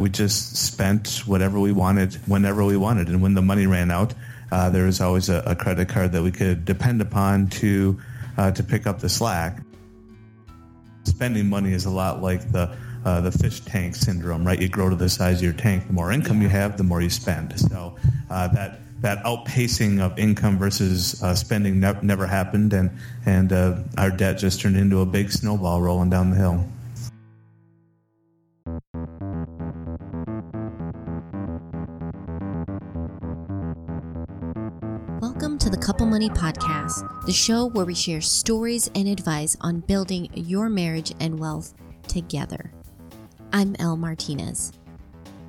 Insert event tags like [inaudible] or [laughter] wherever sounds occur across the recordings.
We just spent whatever we wanted whenever we wanted. And when the money ran out, uh, there was always a, a, credit card that we could depend upon to, uh, to pick up the slack. Spending money is a lot like the, uh, the fish tank syndrome, right? You grow to the size of your tank. The more income you have, the more you spend. So uh, that that outpacing of income versus uh, spending ne- never happened, and and uh, our debt just turned into a big snowball rolling down the hill. To the Couple Money Podcast, the show where we share stories and advice on building your marriage and wealth together. I'm Elle Martinez.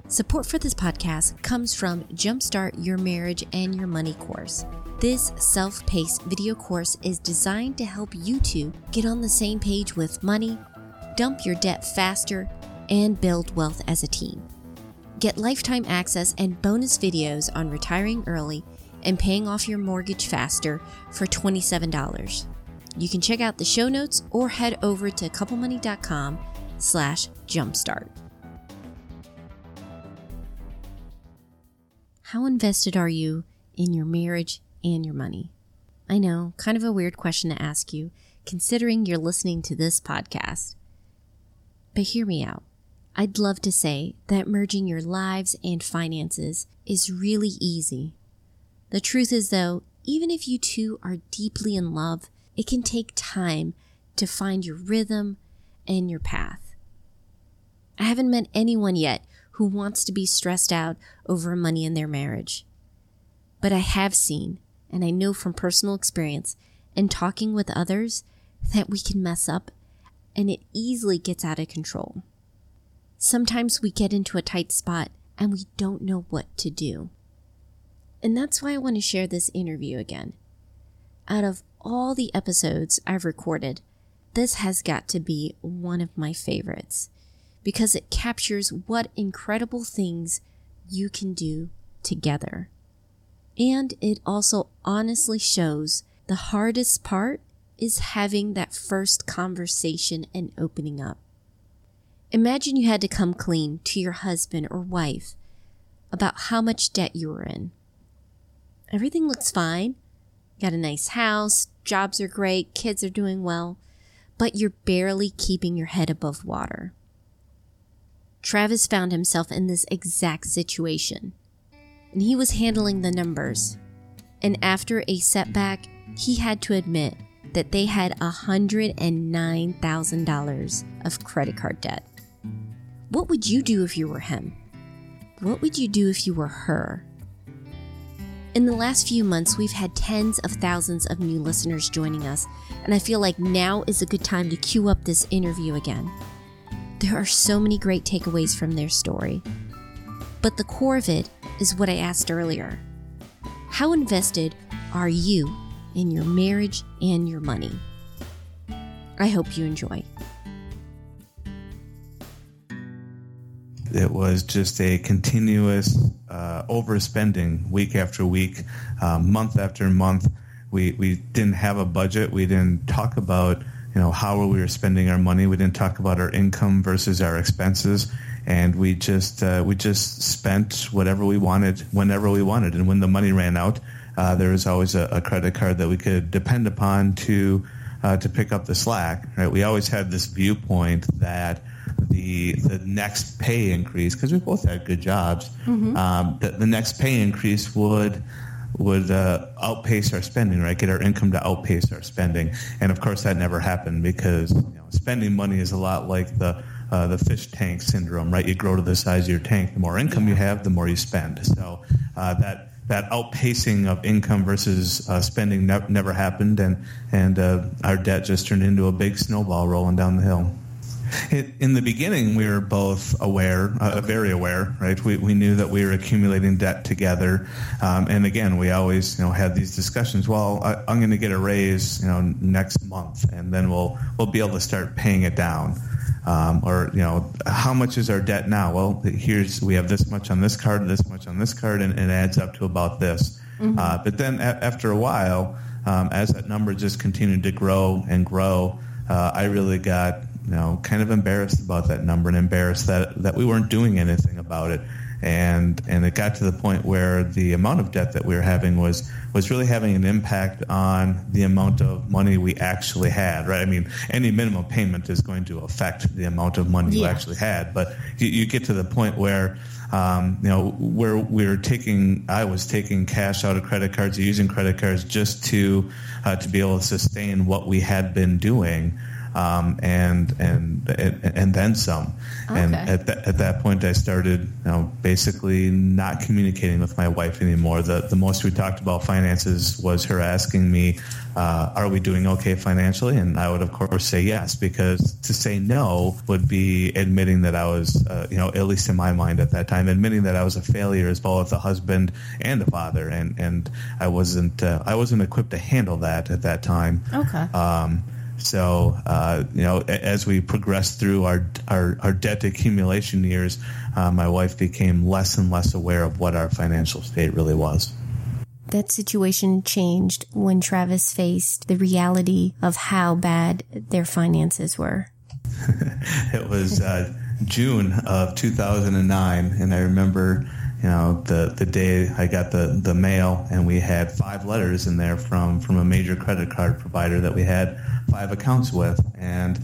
Support for this podcast comes from Jumpstart Your Marriage and Your Money course. This self paced video course is designed to help you two get on the same page with money, dump your debt faster, and build wealth as a team. Get lifetime access and bonus videos on retiring early and paying off your mortgage faster for $27. You can check out the show notes or head over to couplemoney.com slash jumpstart. How invested are you in your marriage and your money? I know, kind of a weird question to ask you, considering you're listening to this podcast. But hear me out. I'd love to say that merging your lives and finances is really easy. The truth is, though, even if you two are deeply in love, it can take time to find your rhythm and your path. I haven't met anyone yet who wants to be stressed out over money in their marriage. But I have seen, and I know from personal experience and talking with others, that we can mess up and it easily gets out of control. Sometimes we get into a tight spot and we don't know what to do. And that's why I want to share this interview again. Out of all the episodes I've recorded, this has got to be one of my favorites because it captures what incredible things you can do together. And it also honestly shows the hardest part is having that first conversation and opening up. Imagine you had to come clean to your husband or wife about how much debt you were in. Everything looks fine. Got a nice house, jobs are great, kids are doing well, but you're barely keeping your head above water. Travis found himself in this exact situation. And he was handling the numbers. And after a setback, he had to admit that they had $109,000 of credit card debt. What would you do if you were him? What would you do if you were her? In the last few months, we've had tens of thousands of new listeners joining us, and I feel like now is a good time to queue up this interview again. There are so many great takeaways from their story. But the core of it is what I asked earlier How invested are you in your marriage and your money? I hope you enjoy. It was just a continuous uh, overspending week after week, uh, month after month. We, we didn't have a budget. We didn't talk about you know how we were spending our money. We didn't talk about our income versus our expenses, and we just uh, we just spent whatever we wanted whenever we wanted. And when the money ran out, uh, there was always a, a, credit card that we could depend upon to uh, to pick up the slack. Right? We always had this viewpoint that the the next pay increase because we both had good jobs. Mm-hmm. Um, the, the next pay increase would would uh, outpace our spending, right? Get our income to outpace our spending, and of course that never happened because you know, spending money is a lot like the uh, the fish tank syndrome, right? You grow to the size of your tank. The more income you have, the more you spend. So uh, that that outpacing of income versus uh, spending ne- never happened, and and uh, our debt just turned into a big snowball rolling down the hill. It, in the beginning, we were both aware, uh, very aware, right? We, we knew that we were accumulating debt together, um, and again, we always, you know, had these discussions. Well, I, am going to get a raise, you know, next month, and then we'll we'll be able to start paying it down. Um, or you know, how much is our debt now? Well, here's we have this much on this card, this much on this card, and it adds up to about this. Mm-hmm. Uh, but then a- after a while, um, as that number just continued to grow and grow, uh, I really got you know, kind of embarrassed about that number and embarrassed that that we weren't doing anything about it. And and it got to the point where the amount of debt that we were having was was really having an impact on the amount of money we actually had, right? I mean, any minimum payment is going to affect the amount of money yeah. you actually had, but you, you get to the point where um, you know, where we are taking, I was taking cash out of credit cards, using credit cards just to uh, to be able to sustain what we had been doing um, and, and and then some. Okay. And at, th- at that point, I started you know, basically not communicating with my wife anymore. The the most we talked about finances was her asking me, uh, "Are we doing okay financially?" And I would of course say yes, because to say no would be admitting that I was, uh, you know, at least in my mind at that time, admitting that I was a failure as both a husband and a father, and and I wasn't uh, I wasn't equipped to handle that at that time. Okay. Um, so, uh, you know, as we progressed through our, our, our debt accumulation years, uh, my wife became less and less aware of what our financial state really was. That situation changed when Travis faced the reality of how bad their finances were. [laughs] it was uh, June of 2009, and I remember you know the the day I got the the mail and we had five letters in there from from a major credit card provider that we had five accounts with and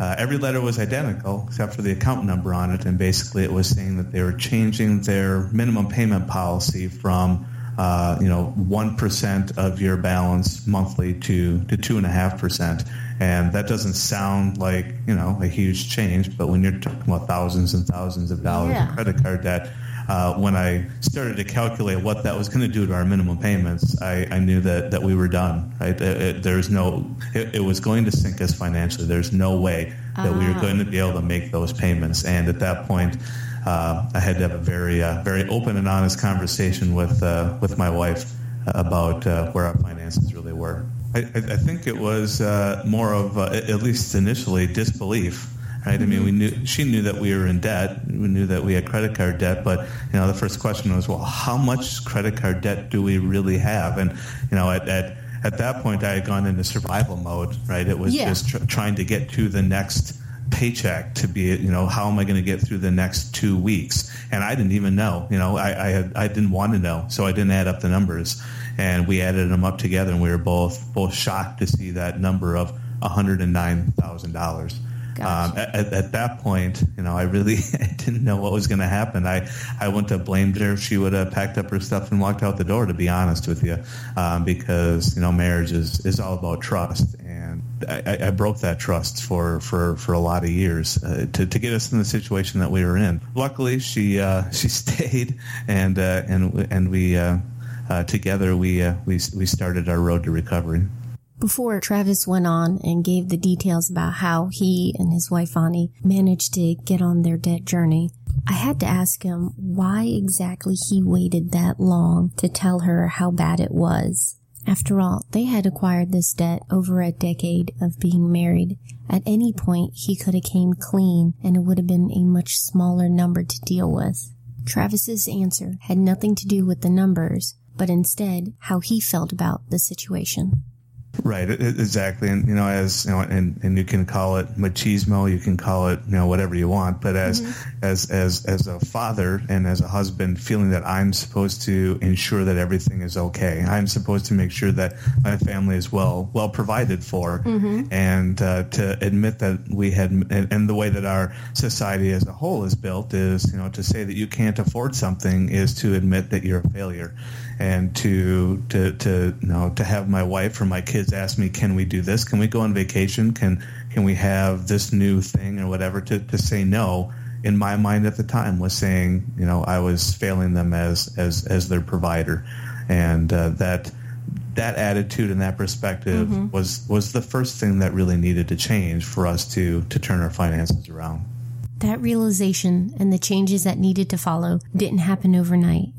uh, every letter was identical except for the account number on it and basically it was saying that they were changing their minimum payment policy from uh, you know one percent of your balance monthly to to two and a half percent and that doesn't sound like you know a huge change but when you're talking about thousands and thousands of dollars yeah. in credit card debt uh, when I started to calculate what that was going to do to our minimum payments, I, I knew that, that we were done. Right? It, it, there's no, it, it, was going to sink us financially. There's no way that uh-huh. we were going to be able to make those payments. And at that point, uh, I had to have a very, uh, very open and honest conversation with uh, with my wife about uh, where our finances really were. I, I think it was uh, more of, at least initially, disbelief right? I mean, we mm-hmm. knew she knew that we were in debt. We knew that we had credit card debt, but you know, the first question was, well, how much credit card debt do we really have? And you know, at, at at that point, I had gone into survival mode, right? It was yeah. just tr- trying to get to the next paycheck to be, you know, how am I going to get through the next two weeks? And I didn't even know, you know, I, I, had, I didn't want to know. So I didn't add up the numbers and we added them up together and we were both, both shocked to see that number of $109,000. Um, at, at, that point, you know, I really [laughs] I didn't know what was going to happen. I, I wouldn't have blamed her if she would have packed up her stuff and walked out the door, to be honest with you, um, because, you know, marriage is, is all about trust. And I, I broke that trust for, for, for a lot of years uh, to, to get us in the situation that we were in. Luckily, she, uh, [laughs] she stayed and, uh, and, and we, uh, uh, together, we, uh, we, we started our road to recovery. Before Travis went on and gave the details about how he and his wife Ani managed to get on their debt journey, I had to ask him why exactly he waited that long to tell her how bad it was. After all, they had acquired this debt over a decade of being married. At any point, he could have came clean and it would have been a much smaller number to deal with. Travis's answer had nothing to do with the numbers, but instead how he felt about the situation. Right, exactly, and you know, as you know, and, and you can call it machismo, you can call it you know whatever you want, but as mm-hmm. as as as a father and as a husband, feeling that I'm supposed to ensure that everything is okay, I'm supposed to make sure that my family is well well provided for, mm-hmm. and uh, to admit that we had, and, and the way that our society as a whole is built is, you know, to say that you can't afford something is to admit that you're a failure, and to to to you know to have my wife or my kids ask me, "Can we do this? Can we go on vacation? Can can we have this new thing or whatever?" To to say no in my mind at the time was saying, you know, I was failing them as as as their provider, and uh, that that attitude and that perspective mm-hmm. was was the first thing that really needed to change for us to to turn our finances around. That realization and the changes that needed to follow didn't happen overnight.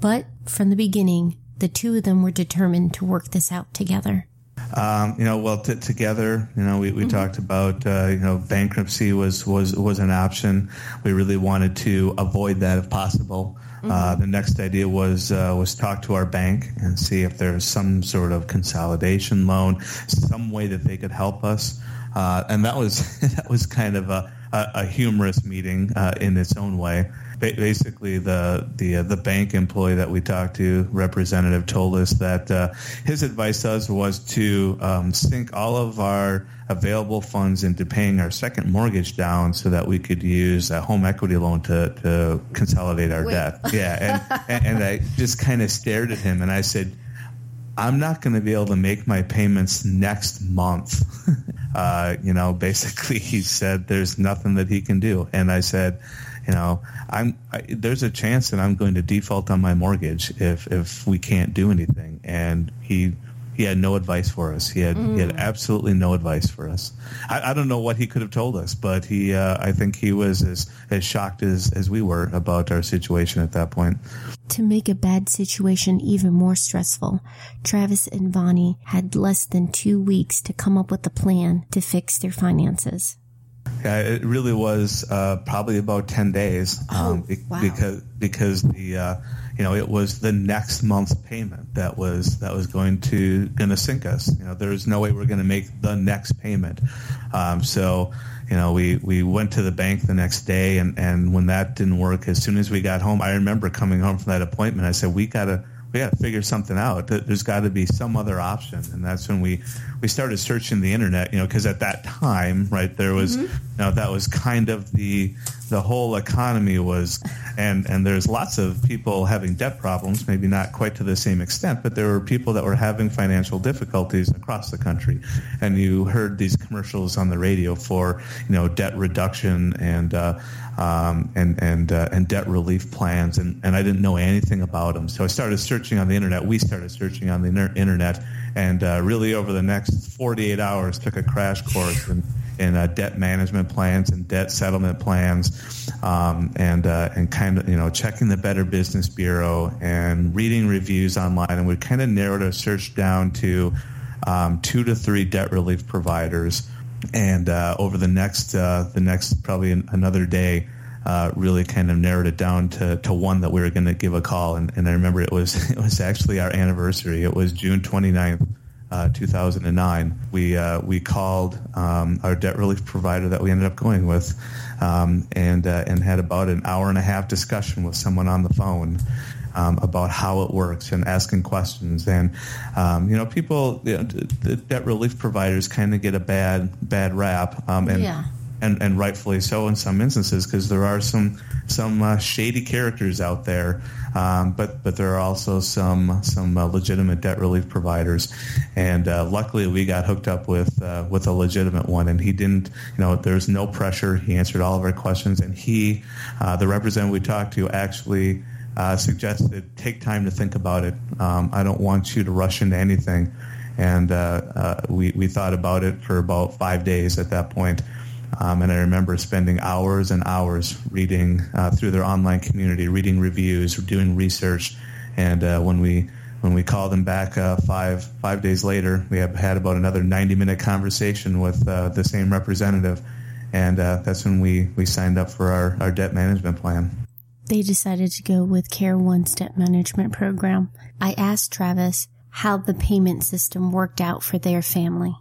But from the beginning, the two of them were determined to work this out together. Um, you know, well, t- together, you know, we, we mm-hmm. talked about, uh, you know, bankruptcy was, was, was an option. We really wanted to avoid that if possible. Mm-hmm. Uh, the next idea was uh, was talk to our bank and see if there's some sort of consolidation loan, some way that they could help us. uh, and that was [laughs] that was kind of a, a, a humorous meeting uh, in its own way. Ba- basically, the the uh, the bank employee that we talked to, representative, told us that uh, his advice to us was to um, sink all of our available funds into paying our second mortgage down, so that we could use a home equity loan to to consolidate our Wait. debt. Yeah, and, and and I just kind of stared at him, and I said. I'm not going to be able to make my payments next month. [laughs] uh, you know, basically, he said there's nothing that he can do, and I said, you know, I'm I, there's a chance that I'm going to default on my mortgage if if we can't do anything. And he he had no advice for us. He had he had absolutely no advice for us. I, I don't know what he could have told us, but he uh, I think he was as as shocked as as we were about our situation at that point. To make a bad situation even more stressful, Travis and Vonnie had less than two weeks to come up with a plan to fix their finances. Yeah, it really was uh, probably about ten days. um, be- wow. Because because the uh, you know it was the next month's payment that was that was going to going to sink us. You know, there was no way we are going to make the next payment. Um, so you know, we we went to the bank the next day, and and when that didn't work, as soon as we got home, I remember coming home from that appointment. I said, we gotta we got to figure something out. There- There's got to be some other option, and that's when we we started searching the internet. You know, because at that time, right, there was you know that was kind of the the whole economy was, and and there's lots of people having debt problems, maybe not quite to the same extent, but there were people that were having financial difficulties across the country, and you heard these commercials on the radio for you know debt reduction and. Uh, um, and and uh, and debt relief plans, and, and I didn't know anything about them. So I started searching on the internet. We started searching on the inter- internet, and uh, really over the next 48 hours, took a crash course in, in uh, debt management plans and debt settlement plans, um, and uh, and kind of you know checking the Better Business Bureau and reading reviews online, and we kind of narrowed our search down to um, two to three debt relief providers. And uh, over the next uh, the next probably an, another day, uh, really kind of narrowed it down to, to one that we were going to give a call. And, and I remember it was [laughs] it was actually our anniversary. It was June 29th. Uh, 2009, we uh, we called um, our debt relief provider that we ended up going with, um, and uh, and had about an hour and a half discussion with someone on the phone, um, about how it works and asking questions. And um, you know, people, you know, the debt relief providers kind of get a bad bad rap, um, and, Yeah. And and rightfully so in some instances because there are some some uh, shady characters out there. Um, but but there are also some some uh, legitimate debt relief providers, and uh, luckily we got hooked up with uh, with a legitimate one, and he didn't you know there's no pressure. He answered all of our questions, and he uh, the representative we talked to actually uh, suggested take time to think about it. Um, I don't want you to rush into anything. And we, we thought about it for about five days at that point. Um, and I remember spending hours and hours reading uh, through their online community, reading reviews, doing research. And uh, when we when we called them back uh, five five days later, we have had about another 90 minute conversation with uh, the same representative, and uh, that's when we, we signed up for our, our debt management plan. They decided to go with CareOne's debt management program. I asked Travis how the payment system worked out for their family.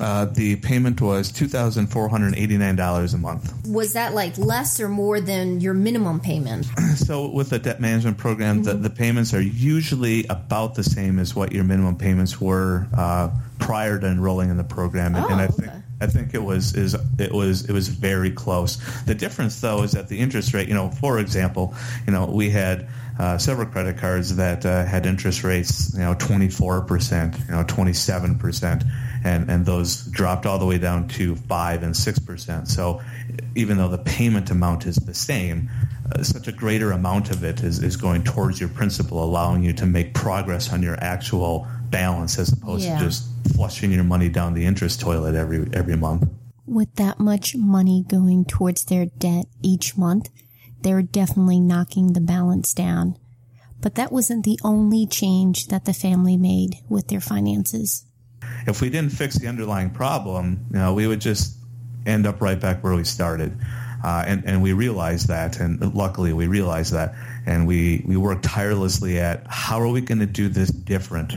Uh, the payment was two thousand four hundred eighty nine dollars a month. Was that like less or more than your minimum payment? [clears throat] So with the debt management program, the, the payments are usually about the same as what your minimum payments were uh, prior to enrolling in the program, and, and I Oh, think okay. I think it was is it was it was very close. The difference though is that the interest rate. You know, for example, you know we had uh, several credit cards that uh, had interest rates, you know, twenty four percent, you know, twenty seven percent, and and those dropped all the way down to five and six percent. So even though the payment amount is the same, uh, such a greater amount of it is, is going towards your principal, allowing you to make progress on your actual balance as opposed Yeah. to just flushing your money down the interest toilet every every month. With that much money going towards their debt each month, they were definitely knocking the balance down. But that wasn't the only change that the family made with their finances. If we didn't fix the underlying problem, you know, we would just end up right back where we started. Uh, and, and we realized that, and luckily we realized that, and we, we worked tirelessly at how are we going to do this different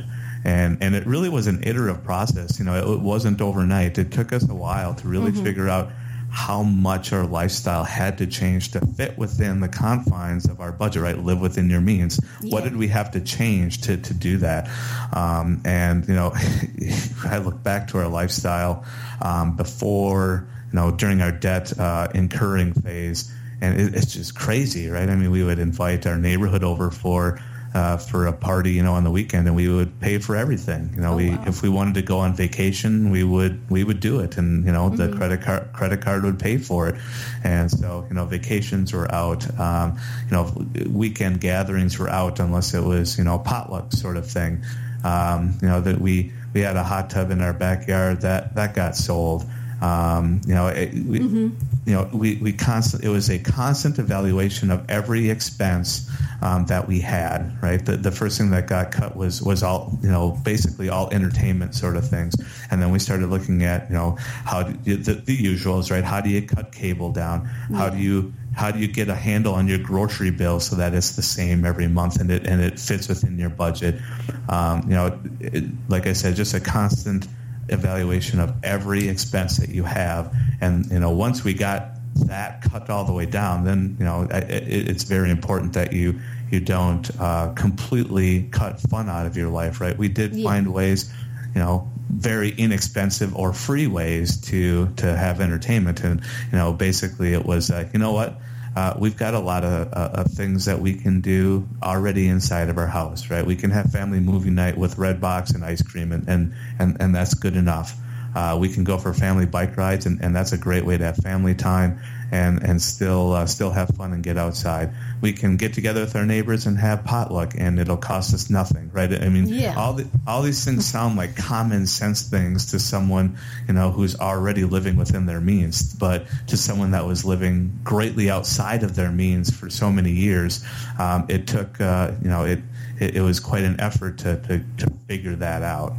and and it really was an iterative process. You know, it, it wasn't overnight. It took us a while to really mm-hmm. figure out how much our lifestyle had to change to fit within the confines of our budget, right? Live within your means. Yeah. What did we have to change to, to do that? Um, and, you know, [laughs] I look back to our lifestyle um, before, you know, during our debt uh, incurring phase, and it, it's just crazy, right? I mean, we would invite our neighborhood over for uh, for a party, you know, on the weekend, and we would pay for everything. You know, oh, we wow. if we wanted to go on vacation, we would we would do it, and you know, mm-hmm. the credit card credit card would pay for it, and so you know, vacations were out. Um, you know, weekend gatherings were out unless it was you know potluck sort of thing. Um, you know that we we had a hot tub in our backyard that that got sold. Um, you know, it, we, mm-hmm. you know, we, we constant. It was a constant evaluation of every expense um, that we had. Right, the, the first thing that got cut was was all you know, basically all entertainment sort of things, and then we started looking at you know how do, the, the usuals. Right, how do you cut cable down? How do you how do you get a handle on your grocery bill so that it's the same every month and it and it fits within your budget? Um, you know, it, like I said, just a constant evaluation of every expense that you have. And, you know, once we got that cut all the way down, then, you know, it, it's very important that you, you don't uh, completely cut fun out of your life, right? We did yeah. find ways, you know, very inexpensive or free ways to to have entertainment, and you know, basically it was like, you know what, uh, we've got a lot of, uh, of, things that we can do already inside of our house, right? We can have family movie night with Redbox and ice cream, and, and, and, and that's good enough. Uh, we can go for family bike rides, and, and that's a great way to have family time and and still uh, still have fun and get outside. We can get together with our neighbors and have potluck, and it'll cost us nothing, right? I mean, yeah. all the, all these things sound like common sense things to someone you know who's already living within their means, but to someone that was living greatly outside of their means for so many years, um, it took uh, you know it it, it, was quite an effort to, to, to, figure that out.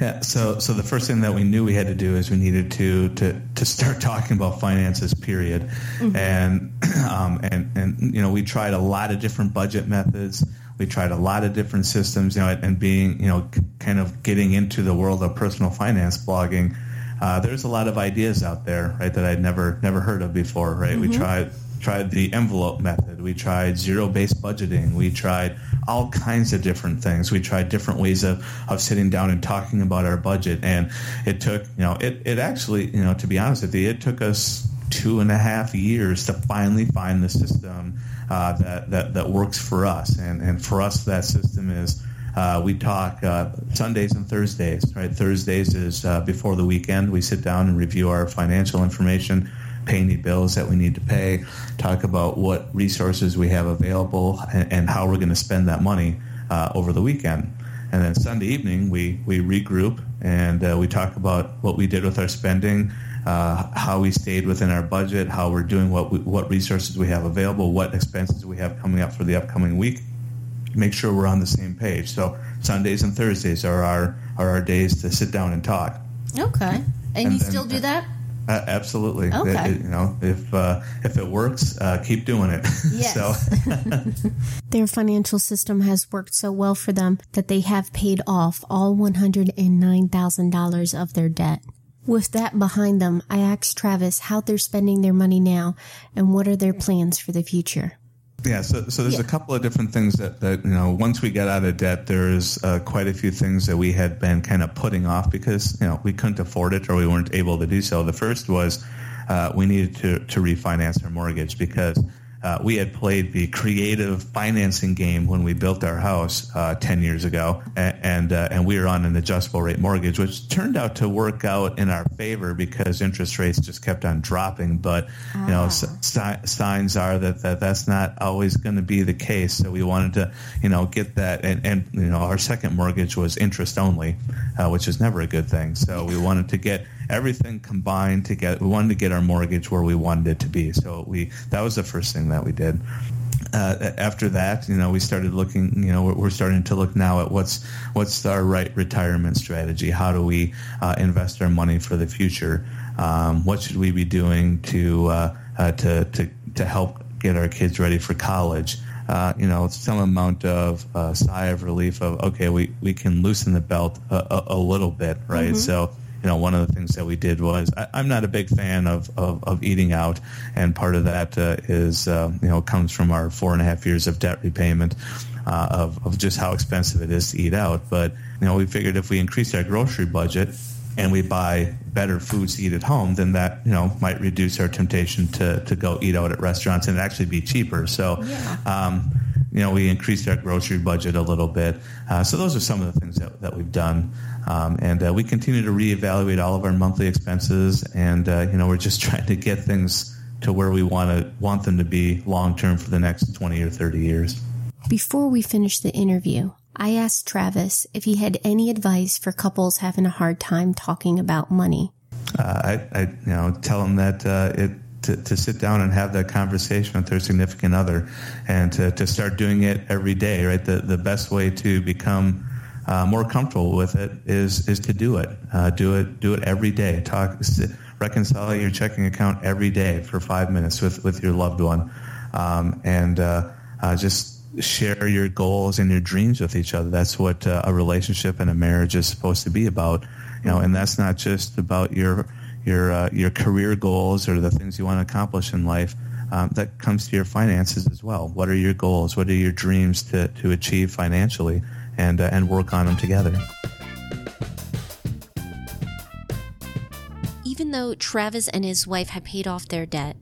Yeah, so so the first thing that we knew we had to do is we needed to to, to start [laughs] talking about finances. Period, mm-hmm. and [clears throat] um, and and you know we tried a lot of different budget methods. We tried a lot of different systems, you know, and being you know kind of getting into the world of personal finance blogging. Uh, there's a lot of ideas out there, right, that I'd never never heard of before, right? Mm-hmm. We tried tried the envelope method. We tried zero-based budgeting. We tried all kinds of different things. We tried different ways of, of sitting down and talking about our budget. And it took, you know, it, it actually, you know, to be honest with you, it took us two and a half years to finally find the system uh, that, that, that works for us. And, and for us, that system is uh, we talk uh, Sundays and Thursdays, right? Thursdays is uh, before the weekend. We sit down and review our financial information pay any bills that we need to pay, talk about what resources we have available, and, and how we're going to spend that money uh, over the weekend. And then Sunday evening, we, we regroup and uh, we talk about what we did with our spending, uh, how we stayed within our budget, how we're doing, what we, what resources we have available, what expenses we have coming up for the upcoming week. Make sure we're on the same page. So Sundays and Thursdays are our are our days to sit down and talk. Okay, and, and you then, still do that? Uh, absolutely. Okay. It, you know, if uh, if it works, uh, keep doing it. [laughs] Yes. so. [laughs] Their financial system has worked so well for them that they have paid off all one hundred and nine thousand dollars of their debt. With that behind them, I asked Travis how they're spending their money now and what are their plans for the future. Yeah, so, so there's yeah. a couple of different things that, that, you know, once we got out of debt, there's uh, quite a few things that we had been kind of putting off because, you know, we couldn't afford it or we weren't able to do so. The first was uh, we needed to, to refinance our mortgage because uh, we had played the creative financing game when we built our house uh, 10 years ago, and and, uh, and, we were on an adjustable rate mortgage, which turned out to work out in our favor because interest rates just kept on dropping. But you know, ah. signs are that, that that's not always going to be the case. So we wanted to, you know, get that, and, and you know, our second mortgage was interest only, uh, which is never a good thing. So we wanted to get everything combined together. We wanted to get our mortgage where we wanted it to be. So we that was the first thing that we did. Uh, after that, you know, we started looking. You know, we're, we're, starting to look now at what's what's our right retirement strategy. How do we uh, invest our money for the future? Um, what should we be doing to uh, uh to to to help get our kids ready for college? uh, you know, some amount of uh, sigh of relief of, okay, we, we can loosen the belt a, a, a little bit, right? Mm-hmm. So, you know, one of the things that we did was I, am not a big fan of, of, of, eating out, and part of that uh, is uh, you know comes from our four and a half years of debt repayment uh, of of just how expensive it is to eat out. But you know, we figured if we increased our grocery budget and we buy better foods to eat at home, then that you know might reduce our temptation to to go eat out at restaurants and actually be cheaper. So. Yeah. Um, you know, we increased our grocery budget a little bit. Uh, so those are some of the things that, that we've done. Um, and uh, we continue to reevaluate all of our monthly expenses. And, uh, you know, we're just [laughs] trying to get things to where we want to want them to be long term for the next 20 or 30 years. Before we finish the interview, I asked Travis if he had any advice for couples having a hard time talking about money. Uh, I, I, you know, tell them that uh, it to, to sit down and have that conversation with their significant other and to, to start doing it every day, right? The, the best way to become uh, more comfortable with it is, is to do it. Uh, do it, do it every day. Talk, sit, reconcile your checking account every day for five minutes with, with your loved one. Um, and uh, uh just share your goals and your dreams with each other. That's what uh, a relationship and a marriage is supposed to be about. You know, and that's not just about your your uh, your career goals or the things you want to accomplish in life. Um, that comes to your finances as well. What are your goals? What are your dreams to, to achieve financially, and uh, and work on them together. Even though Travis and his wife have paid off their debt,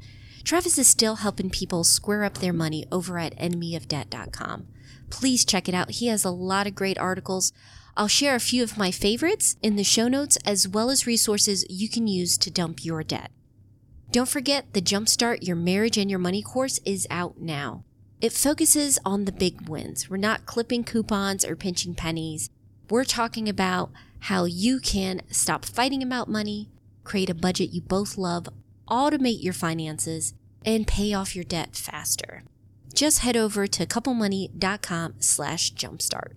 Travis is still helping people square up their money over at enemyofdebt.com. Please check it out. He has a lot of great articles I'll share a few of my favorites in the show notes as well as resources you can use to dump your debt. Don't forget the Jumpstart Your Marriage and Your Money course is out now. It focuses on the big wins. We're not clipping coupons or pinching pennies. We're talking about how you can stop fighting about money, create a budget you both love, automate your finances, and pay off your debt faster. Just head over to couplemoney.com slash jumpstart.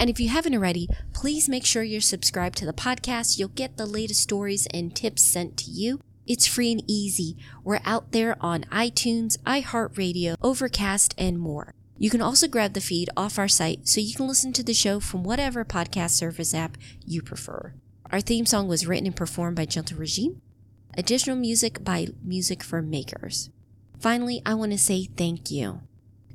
And if you haven't already, please make sure you're subscribed to the podcast. You'll get the latest stories and tips sent to you. It's free and easy. We're out there on iTunes, iHeartRadio, Overcast, and more. You can also grab the feed off our site so you can listen to the show from whatever podcast service app you prefer. Our theme song was written and performed by Gentle Regime. Additional music by Music for Makers. Finally, I want to say thank you.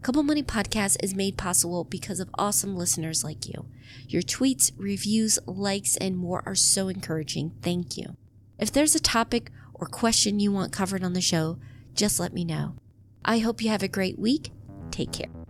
Couple Money Podcast is made possible because of awesome listeners like you. Your tweets, reviews, likes, and more are so encouraging. Thank you. If there's a topic or question you want covered on the show, just let me know. I hope you have a great week. Take care.